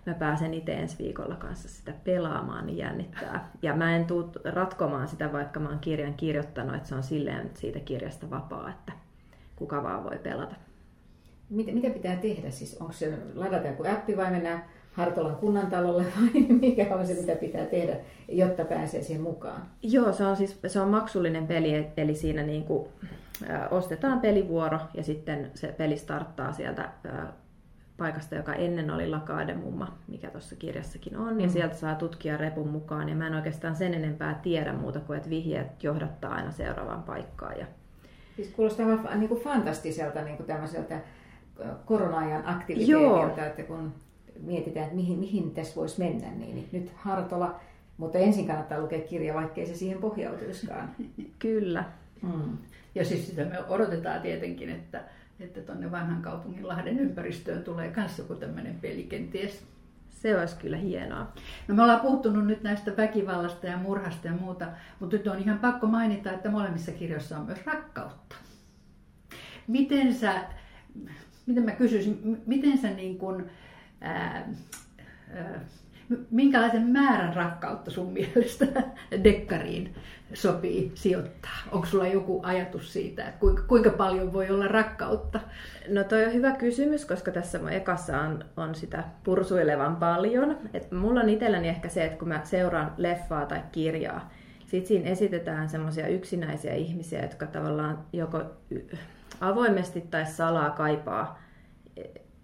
S3: mä pääsen itse ensi viikolla kanssa sitä pelaamaan, niin jännittää. Ja mä en tuu ratkomaan sitä, vaikka mä oon kirjan kirjoittanut, että se on silleen siitä kirjasta vapaa, että kuka vaan voi pelata.
S4: Mitä, mitä pitää tehdä? Siis onko se ladata joku appi vai mennään Hartolan kunnantalolle vai mikä on se, mitä pitää tehdä, jotta pääsee siihen mukaan?
S3: Joo, se on siis se on maksullinen peli, eli siinä niin kuin, ä, ostetaan pelivuoro ja sitten se peli starttaa sieltä ä, paikasta, joka ennen oli Lakademumma, mikä tuossa kirjassakin on, mm. ja sieltä saa tutkia repun mukaan, ja mä en oikeastaan sen enempää tiedä muuta kuin, että vihjeet johdattaa aina seuraavaan paikkaan. Ja...
S4: Siis kuulostaa niin kuin fantastiselta niin kuin tämmöiseltä korona-ajan aktiviteetilta, että kun mietitään, että mihin, mihin tässä voisi mennä, niin, nyt Hartola, mutta ensin kannattaa lukea kirja, vaikkei se siihen pohjautuisikaan.
S3: Kyllä.
S2: Mm. Ja siis sitä me odotetaan tietenkin, että että tuonne vanhan kaupungin Lahden ympäristöön tulee myös joku tämmöinen peli kenties.
S3: Se olisi kyllä hienoa.
S2: No me ollaan puhuttunut nyt näistä väkivallasta ja murhasta ja muuta, mutta nyt on ihan pakko mainita, että molemmissa kirjoissa on myös rakkautta. Miten sä, miten mä kysyisin, miten sä niin kuin, ää, minkälaisen määrän rakkautta sun mielestä dekkariin sopii sijoittaa? Onko sulla joku ajatus siitä, että kuinka, kuinka paljon voi olla rakkautta?
S3: No toi on hyvä kysymys, koska tässä ekassa on, on sitä pursuilevan paljon. Et mulla on itselläni ehkä se, että kun mä seuraan leffaa tai kirjaa, sit siinä esitetään semmoisia yksinäisiä ihmisiä, jotka tavallaan joko avoimesti tai salaa kaipaa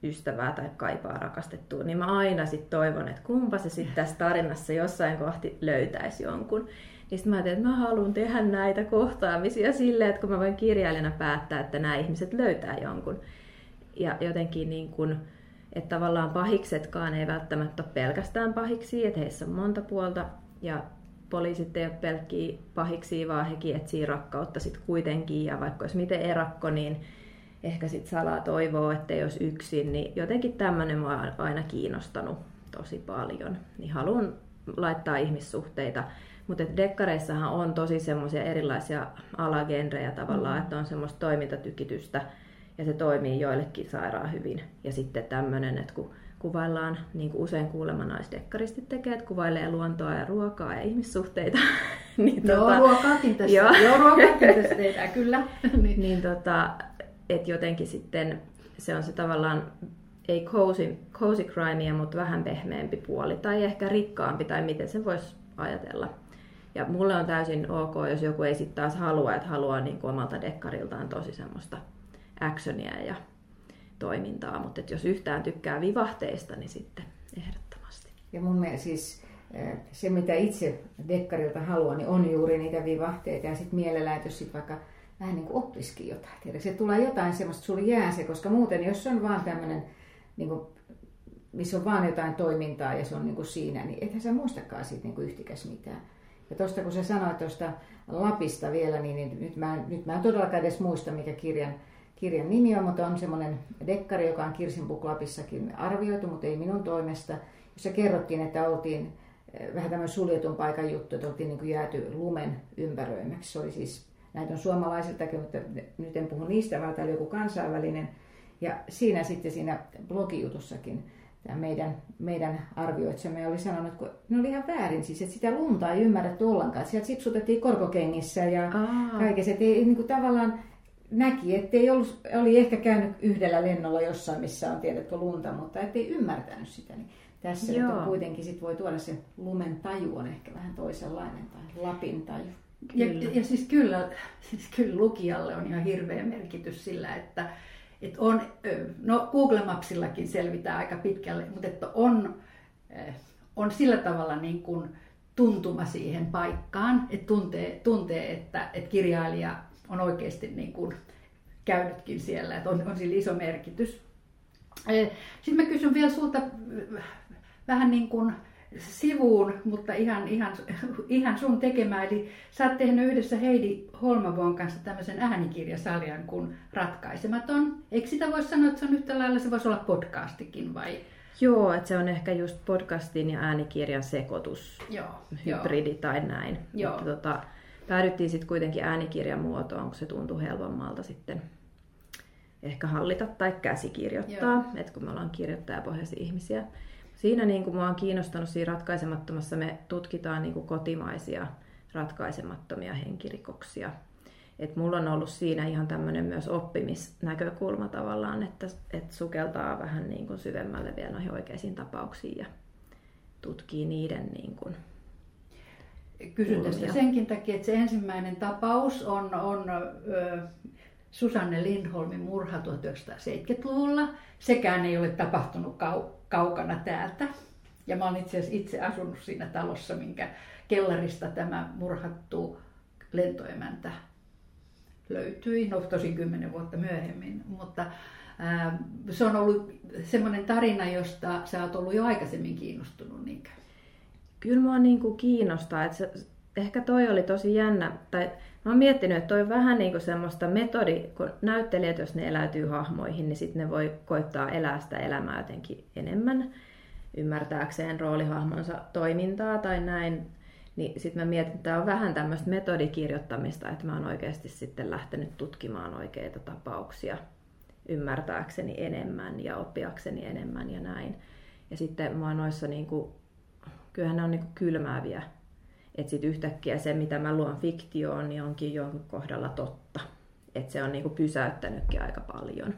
S3: ystävää tai kaipaa rakastettua, niin mä aina sitten toivon, että kumpa se sitten tässä tarinassa jossain kohti löytäisi jonkun. Niin sitten mä ajattelin, että mä haluan tehdä näitä kohtaamisia silleen, että kun mä voin kirjailijana päättää, että nämä ihmiset löytää jonkun. Ja jotenkin niin kuin, että tavallaan pahiksetkaan ei välttämättä ole pelkästään pahiksi, että heissä on monta puolta. Ja poliisit ei ole pelkkiä pahiksi, vaan hekin etsii rakkautta sitten kuitenkin. Ja vaikka olisi miten erakko, niin ehkä sitten salaa toivoo, että jos yksin, niin jotenkin tämmöinen mua on aina kiinnostanut tosi paljon. Niin haluan laittaa ihmissuhteita mutta dekkareissahan on tosi semmoisia erilaisia alagenrejä tavallaan, mm. että on semmoista toimintatykitystä ja se toimii joillekin sairaan hyvin. Ja sitten tämmöinen, että kun kuvaillaan, niin kuin usein kuulemma naisdekkaristit tekee, että kuvailee luontoa ja ruokaa ja ihmissuhteita.
S2: niin, joo, tota, ruokaakin tässä, joo. joo ruokaakin tässä tehdään, kyllä.
S3: niin, niin tota, että jotenkin sitten se on se tavallaan ei cozy, cozy crimea, mutta vähän pehmeämpi puoli, tai ehkä rikkaampi, tai miten se voisi ajatella. Ja mulle on täysin ok, jos joku ei sitten taas halua, että haluaa niin kuin omalta dekkariltaan tosi semmoista actionia ja toimintaa, mutta jos yhtään tykkää vivahteista, niin sitten ehdottomasti.
S4: Ja mun mielestä siis eh, se, mitä itse dekkarilta haluan, niin on juuri niitä vivahteita ja sitten mielellään, että jos sit vaikka vähän niin kuin oppisikin jotain. Tiedä, se tulee jotain semmoista, sulla jää se, koska muuten jos on vaan tämmöinen, niin kuin, missä on vaan jotain toimintaa ja se on niin kuin siinä, niin ethän sä muistakaan siitä niin kuin yhtikäs mitään. Ja tuosta kun sä sanoit tuosta Lapista vielä, niin, niin nyt, mä, nyt mä en todellakaan edes muista, mikä kirjan, kirjan nimi on, mutta on semmoinen dekkari, joka on Kirsin Book Lapissakin arvioitu, mutta ei minun toimesta, jossa kerrottiin, että oltiin eh, vähän tämmöinen suljetun paikan juttu, että oltiin niin kuin jääty lumen ympäröimäksi. Se oli siis, näitä on suomalaisiltakin, mutta nyt en puhu niistä, vaan tämä oli joku kansainvälinen. Ja siinä sitten siinä blogijutussakin tämä meidän, meidän arvioitsemme oli sanonut, että ne oli ihan väärin, siis että sitä lunta ei ymmärretty ollenkaan. Sieltä sipsutettiin korkokengissä ja kaikessa, että ei niin kuin tavallaan näki, että ei ollut, oli ehkä käynyt yhdellä lennolla jossain, missä on tiedetty lunta, mutta ettei ymmärtänyt sitä. Niin tässä Joo. nyt kuitenkin sit voi tuoda se lumen taju on ehkä vähän toisenlainen tai Lapin taju.
S2: Ja, ja siis, kyllä, siis kyllä lukijalle on ihan hirveä merkitys sillä, että että on, no Google Mapsillakin selvitään aika pitkälle, mutta että on, on sillä tavalla niin kuin tuntuma siihen paikkaan, että tuntee, tuntee että, että kirjailija on oikeasti niin kuin käynytkin siellä, että on, on sillä iso merkitys. Sitten mä kysyn vielä sulta vähän niin kuin sivuun, mutta ihan, ihan, ihan sun tekemään. Eli sä oot tehnyt yhdessä Heidi Holmavuon kanssa tämmöisen äänikirjasarjan kuin Ratkaisematon. Eikö sitä voi sanoa, että se on yhtä lailla, se voisi olla podcastikin vai?
S3: Joo, että se on ehkä just podcastin ja äänikirjan sekoitus, Joo, hybridi jo. tai näin. Joo. Mutta tota, päädyttiin sitten kuitenkin äänikirjan muotoon, kun se tuntui helpommalta sitten ehkä hallita tai käsikirjoittaa, että kun me ollaan kirjoittajapohjaisia ihmisiä. Siinä niin kuin mua on kiinnostanut siinä ratkaisemattomassa, me tutkitaan niin kuin kotimaisia ratkaisemattomia henkirikoksia. Et mulla on ollut siinä ihan tämmöinen myös oppimisnäkökulma tavallaan, että, että sukeltaa vähän niin kuin syvemmälle vielä noihin oikeisiin tapauksiin ja tutkii niiden niin kuin
S2: Kysyn tästä senkin takia, että se ensimmäinen tapaus on, on ö, Susanne Lindholmin murha 1970-luvulla. Sekään ei ole tapahtunut kau- kaukana täältä. Ja mä olen itse asiassa itse asunut siinä talossa, minkä kellarista tämä murhattu lentoemäntä löytyi. No tosin kymmenen vuotta myöhemmin. Mutta, ää, se on ollut semmoinen tarina, josta sä oot ollut jo aikaisemmin kiinnostunut, niinkö?
S3: Kyllä mua niin kuin kiinnostaa, että se, ehkä toi oli tosi jännä, tai mä oon miettinyt, että toi on vähän niin kuin semmoista metodi, kun näyttelijät, jos ne eläytyy hahmoihin, niin sitten ne voi koittaa elää sitä elämää jotenkin enemmän, ymmärtääkseen roolihahmonsa toimintaa tai näin. Niin sitten mä mietin, että tämä on vähän tämmöistä metodikirjoittamista, että mä oon oikeasti sitten lähtenyt tutkimaan oikeita tapauksia ymmärtääkseni enemmän ja oppiakseni enemmän ja näin. Ja sitten mä noissa niin kuin, kyllähän ne on niin kuin kylmääviä että sitten yhtäkkiä se, mitä mä luon fiktioon, niin onkin jonkun kohdalla totta. Että se on niinku pysäyttänytkin aika paljon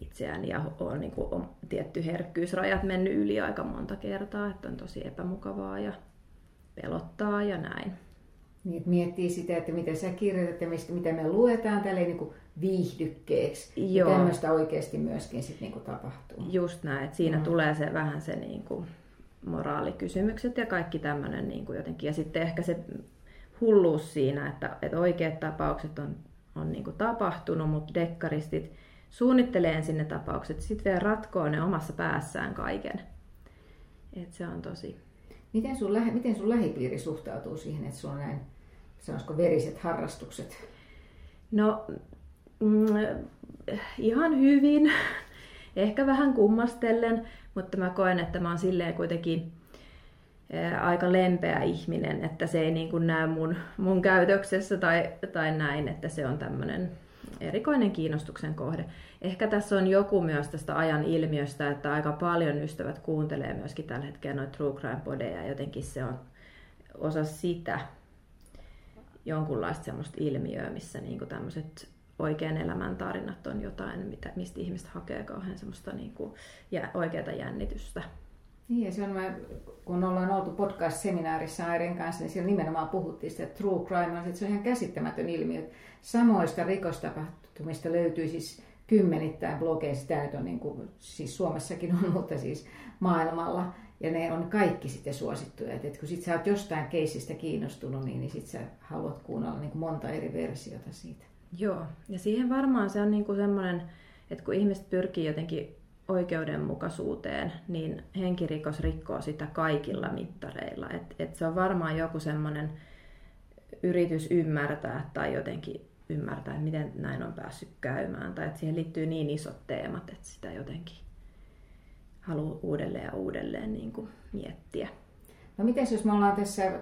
S3: itseään ja on, niinku, on tietty herkkyysrajat mennyt yli aika monta kertaa, että on tosi epämukavaa ja pelottaa ja näin.
S4: Niin, että miettii sitä, että miten sä kirjoitat ja mistä, miten me luetaan tälleen niin kuin viihdykkeeksi. Joo. Ja tämmöistä oikeasti myöskin sit niin kuin tapahtuu.
S3: Just näin, että siinä mm. tulee se vähän se niin kuin, moraalikysymykset ja kaikki tämmöinen niin kuin jotenkin. Ja sitten ehkä se hulluus siinä, että, että oikeat tapaukset on, on niin kuin tapahtunut, mutta dekkaristit suunnittelee ensin ne tapaukset, sitten vielä ratkoo ne omassa päässään kaiken. Et se on tosi...
S4: Miten sun, lähe, miten sun lähipiiri suhtautuu siihen, että sulla on näin, sanoisiko veriset harrastukset?
S3: No, mm, ihan hyvin. Ehkä vähän kummastellen, mutta mä koen, että mä oon silleen kuitenkin aika lempeä ihminen, että se ei niin kuin näy mun, mun käytöksessä tai, tai näin, että se on tämmöinen erikoinen kiinnostuksen kohde. Ehkä tässä on joku myös tästä ajan ilmiöstä, että aika paljon ystävät kuuntelee myöskin tällä hetkellä noita true crime podeja, jotenkin se on osa sitä jonkunlaista semmoista ilmiöä, missä niin tämmöiset oikean elämän tarinat on jotain, mitä, mistä ihmiset hakee kauhean semmoista niin kuin, ja oikeata jännitystä.
S4: Niin, ja se on, kun ollaan oltu podcast-seminaarissa Airin kanssa, niin siellä nimenomaan puhuttiin sitä, että true crime että se on ihan käsittämätön ilmiö. Samoista rikostapahtumista löytyy siis kymmenittäin blogeissa, tämä nyt on niin kuin, siis Suomessakin on, mutta siis maailmalla. Ja ne on kaikki sitten suosittuja. että kun sit sä oot jostain keisistä kiinnostunut, niin, niin sit sä haluat kuunnella niin kuin monta eri versiota siitä.
S3: Joo, ja siihen varmaan se on niin kuin semmoinen, että kun ihmiset pyrkii jotenkin oikeudenmukaisuuteen, niin henkirikos rikkoo sitä kaikilla mittareilla. Et, et se on varmaan joku semmoinen yritys ymmärtää tai jotenkin ymmärtää, että miten näin on päässyt käymään. Tai että siihen liittyy niin isot teemat, että sitä jotenkin haluaa uudelleen ja uudelleen niin kuin miettiä.
S4: No miten jos me ollaan tässä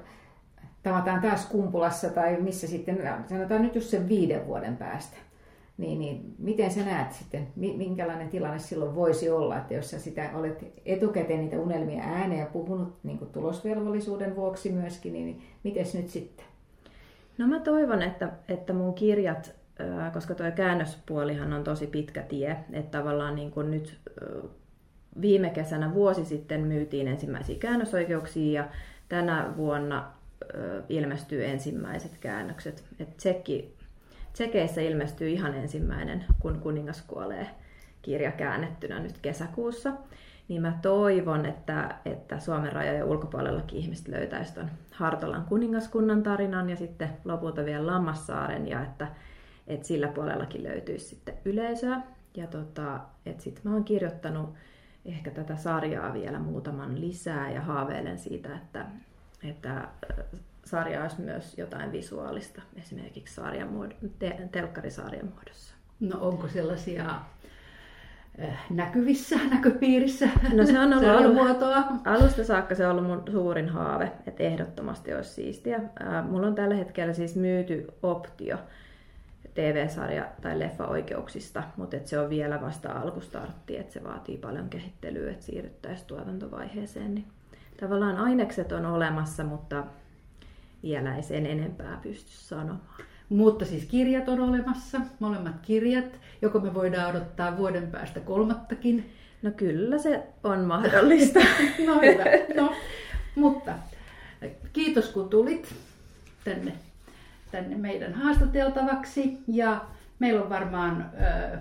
S4: tavataan taas Kumpulassa tai missä sitten, sanotaan nyt just sen viiden vuoden päästä, niin, niin miten sä näet sitten, minkälainen tilanne silloin voisi olla, että jos sä sitä olet etukäteen niitä unelmia ääneen puhunut niin kuin tulosvelvollisuuden vuoksi myöskin, niin miten nyt sitten?
S3: No mä toivon, että, että mun kirjat, koska tuo käännöspuolihan on tosi pitkä tie, että tavallaan niin kuin nyt viime kesänä vuosi sitten myytiin ensimmäisiä käännösoikeuksia ja tänä vuonna ilmestyy ensimmäiset käännökset. Et tsekki, tsekeissä ilmestyy ihan ensimmäinen, kun kuningas kuolee kirja käännettynä nyt kesäkuussa. Niin mä toivon, että, että Suomen rajojen ulkopuolellakin ihmiset löytäisivät tuon Hartolan kuningaskunnan tarinan ja sitten lopulta vielä Lammassaaren ja että, että sillä puolellakin löytyisi sitten yleisöä. Ja tota, että sitten mä oon kirjoittanut ehkä tätä sarjaa vielä muutaman lisää ja haaveilen siitä, että, että äh, sarja olisi myös jotain visuaalista, esimerkiksi sarjan muod- te- telkkarisarjan muodossa.
S2: No onko sellaisia äh, näkyvissä, näköpiirissä
S3: no se on ollut muotoa. Alusta saakka se on ollut mun suurin haave, että ehdottomasti olisi siistiä. Äh, mulla on tällä hetkellä siis myyty optio TV-sarja tai leffa-oikeuksista, mutta et se on vielä vasta alkustartti, että se vaatii paljon kehittelyä, että siirryttäisiin tuotantovaiheeseen. Niin tavallaan ainekset on olemassa, mutta vielä ei sen enempää pysty sanomaan.
S2: Mutta siis kirjat on olemassa, molemmat kirjat. Joko me voidaan odottaa vuoden päästä kolmattakin?
S3: No kyllä se on mahdollista.
S2: no hyvä. No, mutta kiitos kun tulit tänne, tänne meidän haastateltavaksi. Ja meillä on varmaan ö,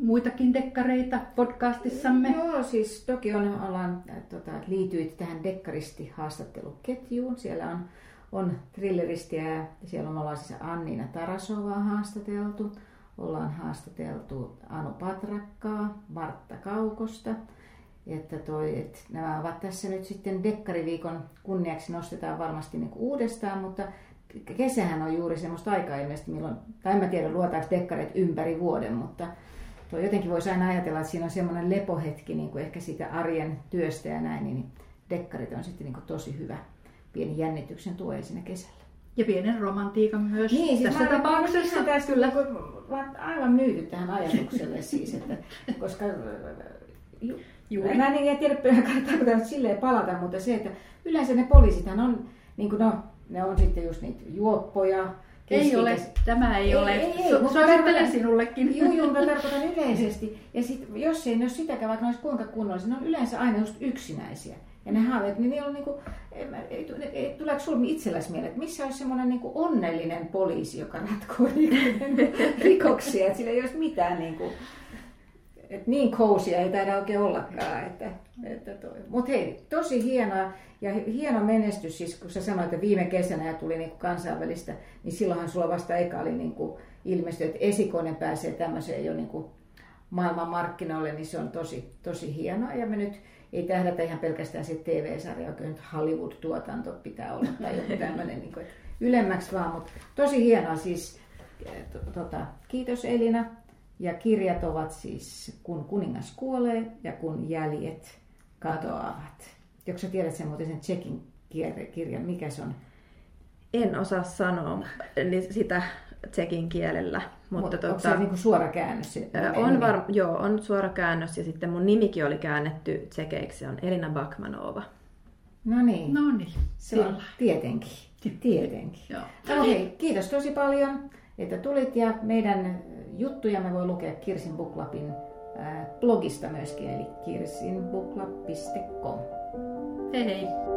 S2: muitakin dekkareita podcastissamme?
S4: Joo, siis toki on, ollaan, äh, tota, liityit tähän dekkaristi-haastatteluketjuun. Siellä on, on thrilleristiä ja siellä on ollaan siis Anniina Tarasovaa haastateltu. ollaan haastateltu Anu Patrakkaa, Martta Kaukosta. Että toi, että nämä ovat tässä nyt sitten Dekkariviikon kunniaksi nostetaan varmasti niin uudestaan, mutta kesähän on juuri semmoista aikaa ilmeisesti, milloin, tai en mä tiedä luotaanko dekkarit ympäri vuoden, mutta jotenkin voisi aina ajatella, että siinä on semmoinen lepohetki niin kuin ehkä siitä arjen työstä ja näin, niin dekkarit on sitten niin kuin tosi hyvä pieni jännityksen tuo siinä kesällä.
S2: Ja pienen romantiikan myös
S4: niin, siis
S2: tässä tapauksessa.
S4: Mä tässä kyllä, kun aivan myyty tähän ajatukselle siis, että, koska ju, Juuri. Mä en tiedä, tarkoitan silleen palata, mutta se, että yleensä ne poliisithan on, niin kuin no, ne on sitten just niitä juoppoja,
S2: ei ole, tämä ei, ei ole. Ei, ei, sinullekin.
S4: Joo, joo, mä tarkoitan yleisesti. Ja sit, jos ei ne ole sitäkään, vaikka ne olisi kuinka kunnollisia, ne on yleensä aina just yksinäisiä. Ja ne haaveet, niin ne on niinku, tuleeko sinulla itselläsi mieleen, että missä olisi semmoinen niinku onnellinen poliisi, joka ratkoo rikoksia, että sillä ei olisi mitään niinku, että niin kousia ei taida oikein ollakaan. Että, että Mutta hei, tosi hienoa ja hieno menestys, siis kun sä sanoit, että viime kesänä ja tuli niinku kansainvälistä, niin silloinhan sulla vasta eka oli niinku ilmestyi, että esikoinen pääsee tämmöiseen jo niinku maailman markkinoille, niin se on tosi, tosi hienoa. Ja me nyt ei tähdätä ihan pelkästään se TV-sarja, joka nyt Hollywood-tuotanto pitää olla tai joku tämmöinen niin kuin, ylemmäksi vaan, mutta tosi hienoa siis. Tota, kiitos Elina. Ja kirjat ovat siis Kun kuningas kuolee ja Kun jäljet katoavat. Joko sä tiedät sen muuten sen Tsekin kirjan, mikä se on?
S3: En osaa sanoa niin sitä tsekin kielellä.
S4: Mutta Mut, tota, onko se niin suora käännös?
S3: On, var, joo, on suora käännös ja sitten mun nimikin oli käännetty tsekeiksi, on Elina Bakmanova.
S4: No niin.
S2: No niin.
S4: Se on tietenkin. Tietenkin. Joo. No hei, kiitos tosi paljon, että tulit ja meidän juttuja me voi lukea Kirsin Buklapin blogista myöskin, eli kirsinbuklap.com.
S2: Hei hei.